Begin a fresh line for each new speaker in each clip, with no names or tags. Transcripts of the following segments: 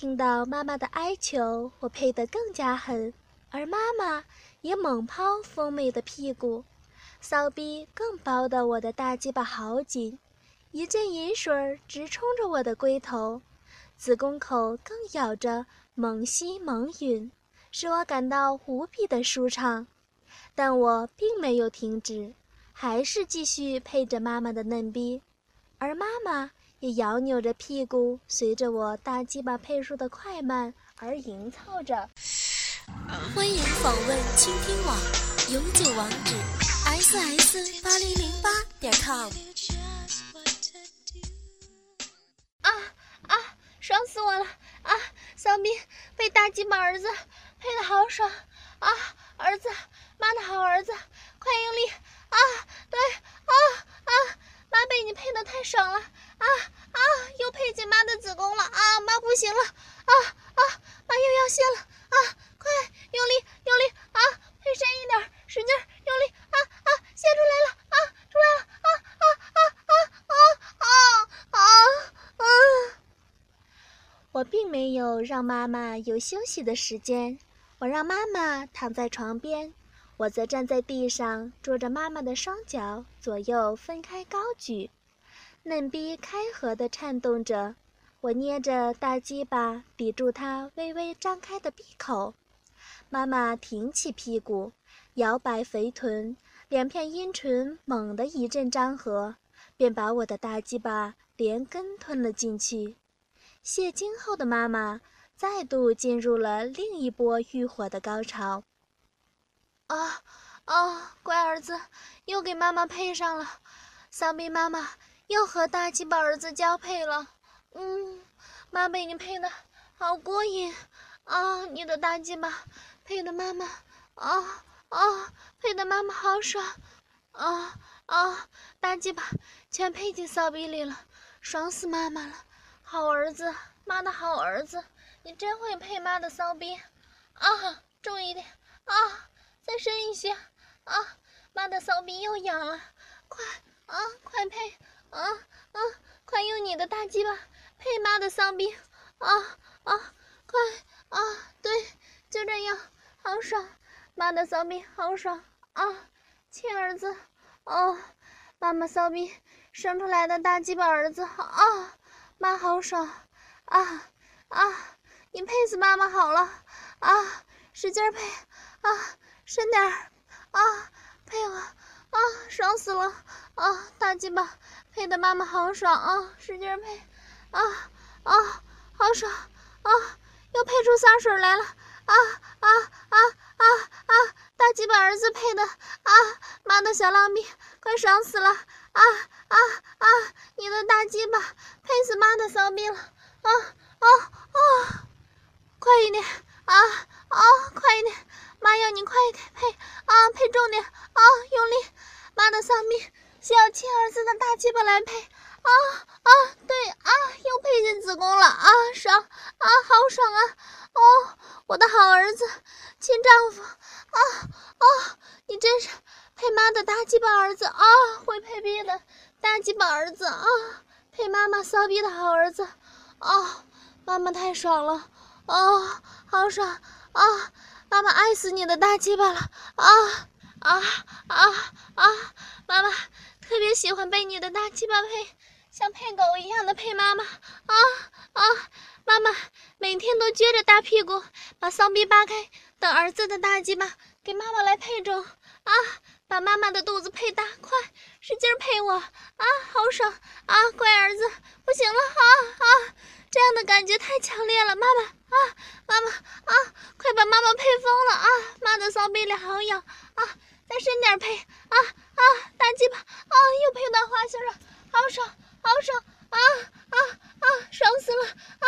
听到妈妈的哀求，我配得更加狠，而妈妈也猛抛丰美的屁股，骚逼更包得我的大鸡巴好紧，一阵饮水直冲着我的龟头，子宫口更咬着猛吸猛吮，使我感到无比的舒畅。但我并没有停止，还是继续配着妈妈的嫩逼，而妈妈。也摇扭着屁股，随着我大鸡巴配速的快慢而吟操着。
欢迎访问倾听网，永久网址：ss 八零零八点 com。
啊啊！爽死我了！啊，骚兵被大鸡巴儿子配的好爽！啊，儿子，妈的好儿子，快用力！啊，对，啊啊，妈被你配的太爽了！啊啊！又配进妈的子宫了啊！妈不行了啊啊！妈又要泄了啊！快用力用力啊！配深一点，使劲用力啊啊！泄出来了啊！出来了啊啊啊啊啊啊啊！我并没有让妈妈有休息的时间，我让妈妈躺在床边，我则站在地上捉着妈妈的双脚，左右分开高举。嫩逼开合地颤动着，我捏着大鸡巴抵住它微微张开的闭口。妈妈挺起屁股，摇摆肥臀，两片阴唇猛地一阵张合，便把我的大鸡巴连根吞了进去。泄精后的妈妈再度进入了另一波欲火的高潮。啊啊，乖儿子，又给妈妈配上了，骚逼妈妈。又和大鸡巴儿子交配了，嗯，妈被你配的好过瘾啊！你的大鸡巴配的妈妈啊啊，配的妈妈好爽啊啊！大鸡巴全配进骚逼里了，爽死妈妈了！好儿子，妈的好儿子，你真会配妈的骚逼啊！重一点啊，再深一些啊！妈的骚逼又痒了，快啊，快配！啊啊！快用你的大鸡巴配妈的骚逼！啊啊！快啊！对，就这样，好爽！妈的骚逼好爽啊！亲儿子，哦，妈妈骚逼生出来的大鸡巴儿子啊！妈好爽啊啊！你配死妈妈好了啊！使劲配啊！深点儿啊！配我啊！爽死了啊！大鸡巴！配的妈妈好爽啊，使劲配，啊啊，好爽啊！又配出洒水来了，啊啊啊啊啊！大鸡巴儿子配的啊，妈的小浪逼，快爽死了！啊啊啊！你的大鸡巴配死妈的骚逼了！啊啊啊！快一点啊啊！快一点，妈要你快配啊，配重点啊，用力，妈的丧命！需要亲儿子的大鸡巴来配啊啊！对啊，又配进子宫了啊，爽啊，好爽啊！哦，我的好儿子，亲丈夫啊啊！你真是配妈的大鸡巴儿子啊，会配逼的大鸡巴儿子啊，配妈妈骚逼的好儿子啊！妈妈太爽了啊，好爽啊！妈妈爱死你的大鸡巴了啊啊啊啊！妈妈。特别喜欢被你的大鸡巴配，像配狗一样的配妈妈啊啊！妈妈每天都撅着大屁股，把骚逼扒开，等儿子的大鸡巴给妈妈来配种啊！把妈妈的肚子配大，快使劲配我啊！好爽啊！乖儿子，不行了啊啊！这样的感觉太强烈了，妈妈啊，妈妈啊，快把妈妈配疯了啊！妈的骚逼里好痒啊！再深点配啊啊！大鸡巴啊，又配到花心了，好爽，好爽啊啊啊！爽死了啊！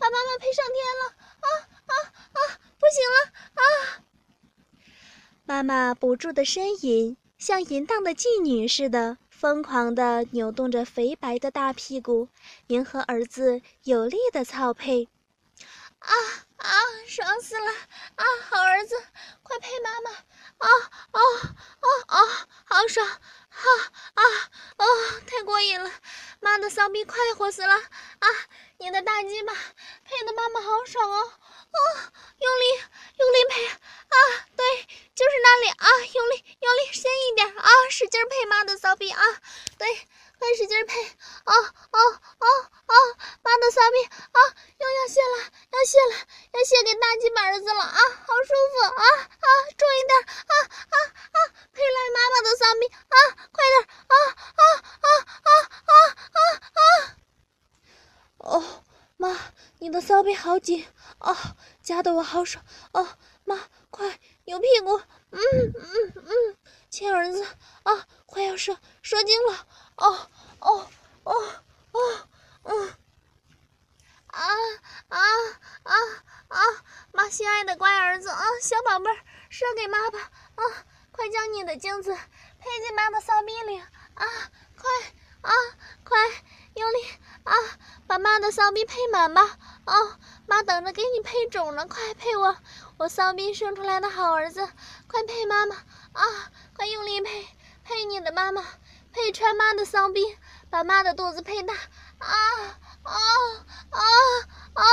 把妈妈配上天了啊啊啊！不行了啊！妈妈不住的呻吟，像淫荡的妓女似的，疯狂地扭动着肥白的大屁股，迎合儿子有力的操配。啊啊！爽死了啊！好儿子，快配妈妈！啊啊啊啊！好爽！啊啊哦，太过瘾了！妈的骚逼快活死了！啊，你的大鸡巴配的妈妈好爽哦！啊，用力，用力配啊！对，就是那里啊！用力，用力，深一点啊！使劲配妈的骚逼啊！对，快使劲配！哦哦哦哦，妈的骚逼啊！又要卸了，要卸了，要卸给大鸡巴儿子了啊！好舒服啊啊！重一点啊啊啊！配来妈妈的骚逼啊！快点啊啊啊啊啊啊啊！哦，妈，你的骚逼好紧哦，夹得我好爽哦！妈，快扭屁股，嗯嗯嗯，亲儿子啊，快要射射精了哦哦哦哦嗯啊啊啊啊！妈心爱的乖儿子啊，小宝贝儿，射给妈吧啊！快将你的精子配进妈的骚逼里啊！快啊快用力啊！把妈的骚逼配满吧！哦，妈等着给你配种呢，快配我，我骚逼生出来的好儿子，快配妈妈啊！快用力配，配你的妈妈，配穿妈的骚逼，把妈的肚子配大啊啊啊啊！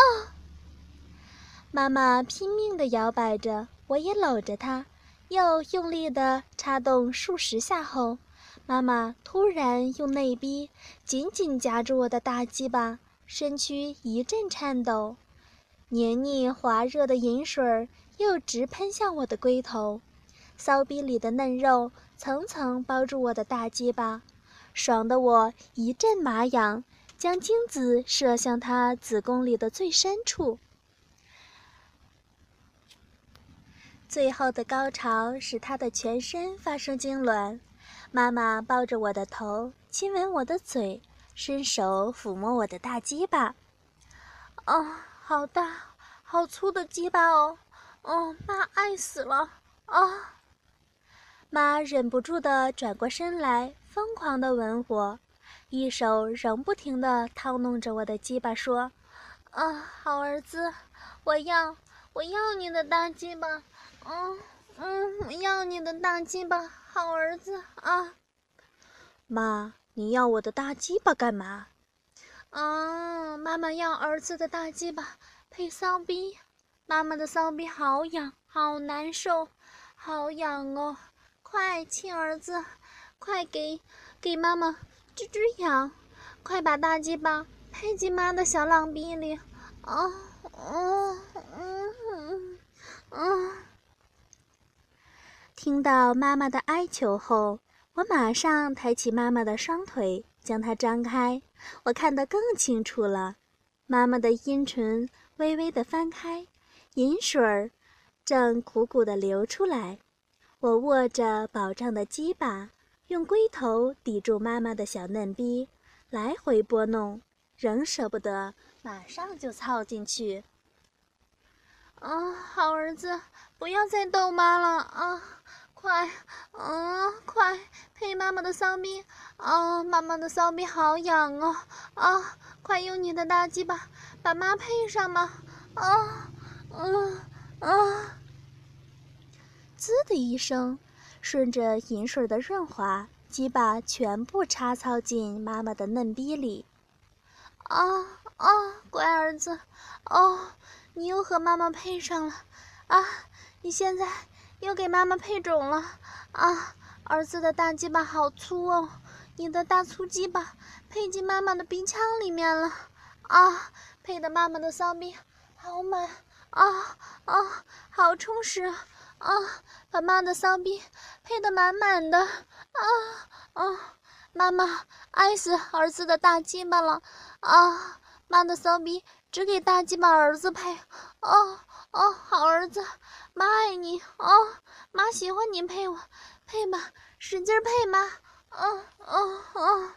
妈妈拼命地摇摆着，我也搂着她，又用力地插动数十下后。妈妈突然用内逼紧紧夹住我的大鸡巴，身躯一阵颤抖，黏腻滑热的饮水又直喷向我的龟头，骚逼里的嫩肉层层包住我的大鸡巴，爽得我一阵麻痒，将精子射向他子宫里的最深处。最后的高潮使他的全身发生痉挛。妈妈抱着我的头，亲吻我的嘴，伸手抚摸我的大鸡巴。哦，好大，好粗的鸡巴哦！哦，妈爱死了！啊！妈忍不住地转过身来，疯狂地吻我，一手仍不停地掏弄着我的鸡巴，说：“啊，好儿子，我要，我要你的大鸡巴！嗯嗯，我要你的大鸡巴！”好儿子啊，
妈，你要我的大鸡巴干嘛？
啊，妈妈要儿子的大鸡巴配骚逼，妈妈的骚逼好痒，好难受，好痒哦！快亲儿子，快给给妈妈治治痒，快把大鸡巴配进妈的小浪逼里！啊，嗯嗯嗯嗯。
听到妈妈的哀求后，我马上抬起妈妈的双腿，将它张开。我看得更清楚了，妈妈的阴唇微微的翻开，饮水儿正汩汩地流出来。我握着饱胀的鸡巴，用龟头抵住妈妈的小嫩逼，来回拨弄，仍舍不得马上就操进去。
啊，好儿子，不要再逗妈了啊！快，嗯，妈妈的骚逼啊！妈妈的骚逼好痒哦！啊，快用你的大鸡巴把妈配上嘛！啊，嗯，啊，
滋的一声，顺着饮水的润滑，鸡巴全部插操进妈妈的嫩逼里。
啊啊，乖儿子，哦。你又和妈妈配上了，啊！你现在又给妈妈配种了，啊！儿子的大鸡巴好粗哦，你的大粗鸡巴配进妈妈的鼻腔里面了，啊！配的妈妈的骚逼好满，啊啊，好充实，啊！把妈的骚逼配得满满的，啊啊！妈妈爱死儿子的大鸡巴了，啊！妈的骚逼。只给大鸡巴儿子配，哦哦，好儿子，妈爱你哦，妈喜欢你配我，配吗，使劲配吗？啊啊啊！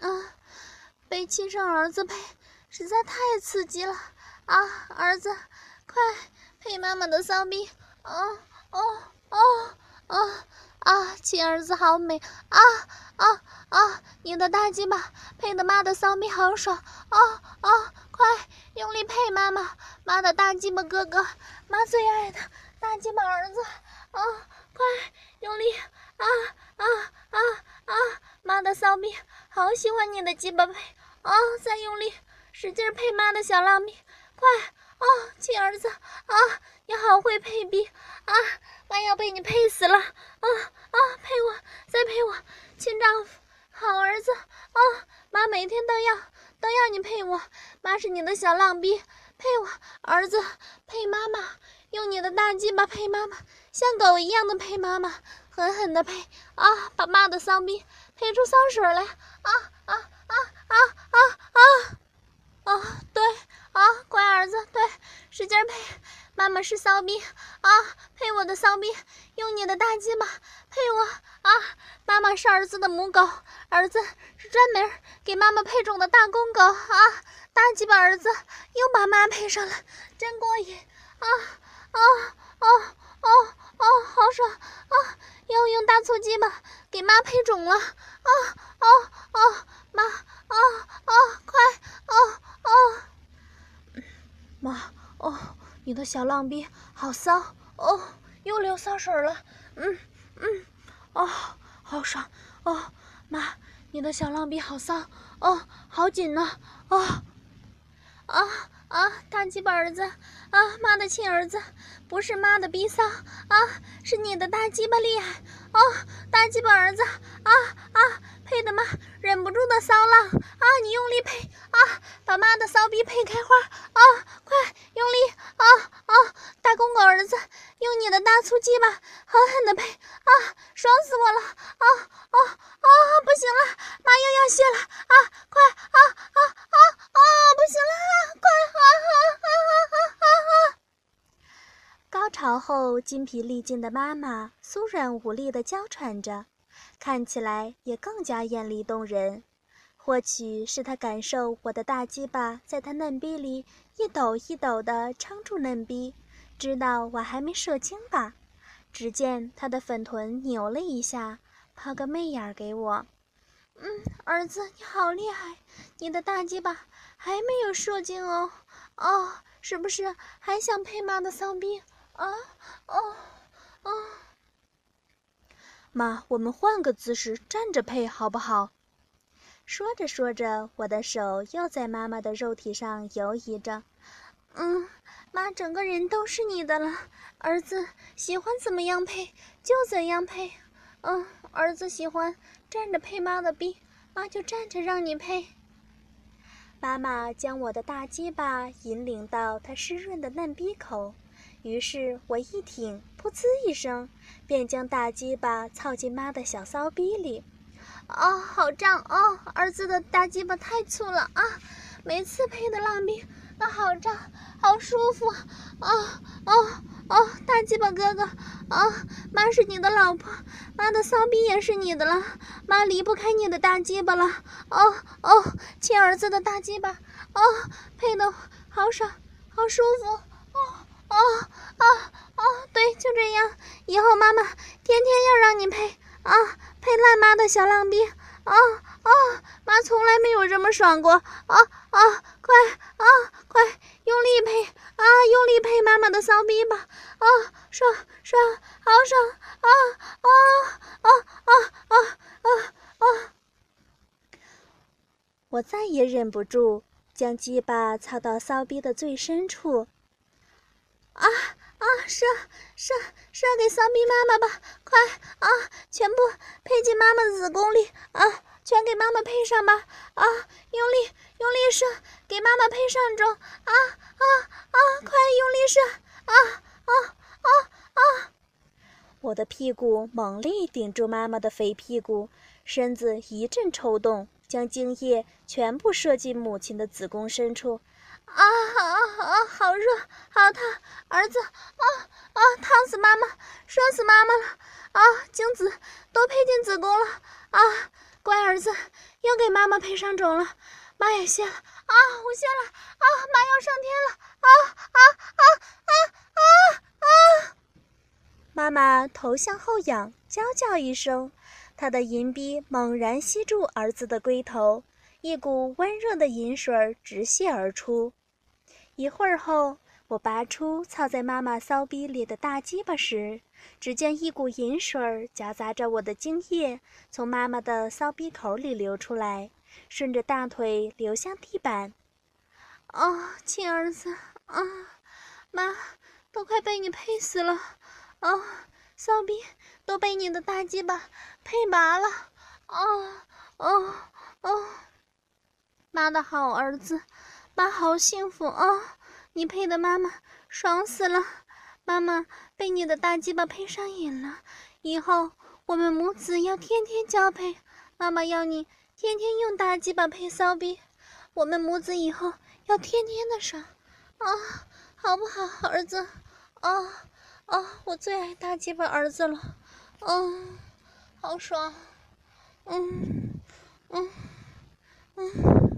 啊，被亲生儿子配实在太刺激了啊！儿子，快配妈妈的骚逼，啊啊啊啊。啊，亲儿子好美啊啊啊！你的大鸡巴配的妈的骚逼好爽啊啊！快用力配妈妈，妈的大鸡巴哥哥，妈最爱的大鸡巴儿子啊！快用力啊啊啊啊！妈的骚逼好喜欢你的鸡巴配啊！再用力，使劲配妈的小浪逼，快啊，亲儿子啊，你好会配比啊，妈要被你配死了。啊啊，配我，再配我，亲丈夫，好儿子啊，妈每天都要都要你配我，妈是你的小浪逼，配我。儿子，配妈妈，用你的大鸡巴配妈妈，像狗一样的配妈妈，狠狠的配。啊，把妈的骚逼配出骚水来啊啊啊啊啊啊！啊，对啊，乖儿子，对，使劲配，妈妈是骚逼啊，配我的骚逼，用你的大鸡巴配我啊，妈妈是儿子的母狗，儿子是专门给妈妈配种的大公狗啊，大鸡巴儿子又把妈配上了，真过瘾啊啊啊啊啊，好爽啊，要用大粗鸡巴给妈配种了啊啊啊，妈啊啊，快啊！啊，妈哦，你的小浪逼好骚哦，又流骚水了。嗯嗯，哦，好爽哦，妈，你的小浪逼好骚哦，好紧呢哦，啊啊，大鸡巴儿子啊，妈的亲儿子，不是妈的逼骚啊，是你的大鸡巴厉害哦，大鸡巴儿子啊啊，配的妈忍不住的骚浪啊，你用力配啊！把妈的骚逼配开花啊！快用力啊啊！大公狗儿子，用你的大粗鸡巴狠狠的配啊！爽死我了啊啊啊！不行了，妈又要泄了啊！快啊啊啊啊！不行了，快啊啊啊啊啊啊！
高潮后筋疲力尽的妈妈酥软无力的娇喘着，看起来也更加艳丽动人。或许是她感受我的大鸡巴在她嫩逼里一抖一抖地撑住嫩逼，知道我还没射精吧。只见她的粉臀扭了一下，抛个媚眼给我。
嗯，儿子你好厉害，你的大鸡巴还没有射精哦。哦，是不是还想配妈的骚逼？啊，哦，啊。
妈，我们换个姿势站着配好不好？说着说着，我的手又在妈妈的肉体上游移着。
嗯，妈整个人都是你的了。儿子喜欢怎么样配就怎样配。嗯，儿子喜欢站着配妈的逼，妈就站着让你配。
妈妈将我的大鸡巴引领到她湿润的嫩逼口，于是我一挺，噗呲一声，便将大鸡巴操进妈的小骚逼里。
哦，好胀哦！儿子的大鸡巴太粗了啊！每次配的浪逼都好胀，好舒服啊！哦哦，大鸡巴哥哥啊，妈是你的老婆，妈的骚逼也是你的了，妈离不开你的大鸡巴了。哦哦，亲儿子的大鸡巴，哦，配的好爽，好舒服。哦哦哦哦，对，就这样，以后妈妈天天要让你配啊！配烂妈的小浪逼啊啊！妈从来没有这么爽过啊啊！快啊快，用力配啊用力配妈妈的骚逼吧啊！爽爽好爽啊啊啊啊啊啊啊！
我再也忍不住，将鸡巴操到骚逼的最深处
啊！啊，射射射给骚逼妈妈吧！快啊，全部配进妈妈的子宫里啊！全给妈妈配上吧！啊，用力用力射，给妈妈配上种！啊啊啊！快用力射！啊啊啊啊！
我的屁股猛力顶住妈妈的肥屁股，身子一阵抽动，将精液全部射进母亲的子宫深处。
啊啊啊！好热，好烫，儿子！啊烫死妈妈，射死妈妈了！啊，精子都配进子宫了！啊，乖儿子，又给妈妈配上种了，妈也谢了！啊，我谢了！啊，妈要上天了！啊啊啊啊啊啊！
妈妈头向后仰，娇叫一声，她的银鼻猛然吸住儿子的龟头。一股温热的银水直泻而出。一会儿后，我拔出操在妈妈骚逼里的大鸡巴时，只见一股银水夹杂着我的精液，从妈妈的骚逼口里流出来，顺着大腿流向地板。
哦，亲儿子，
啊，妈，都快被你配死了！啊，骚逼都被你的大鸡巴配麻了！啊，哦，哦，妈的好儿子，妈好幸福啊！你配的妈妈爽死了，妈妈被你的大鸡巴配上瘾了，以后我们母子要天天交配，妈妈要你天天用大鸡巴配骚逼，我们母子以后要天天的爽，啊，好不好，儿子？啊啊，我最爱大鸡巴儿子了，嗯，好爽，嗯嗯嗯。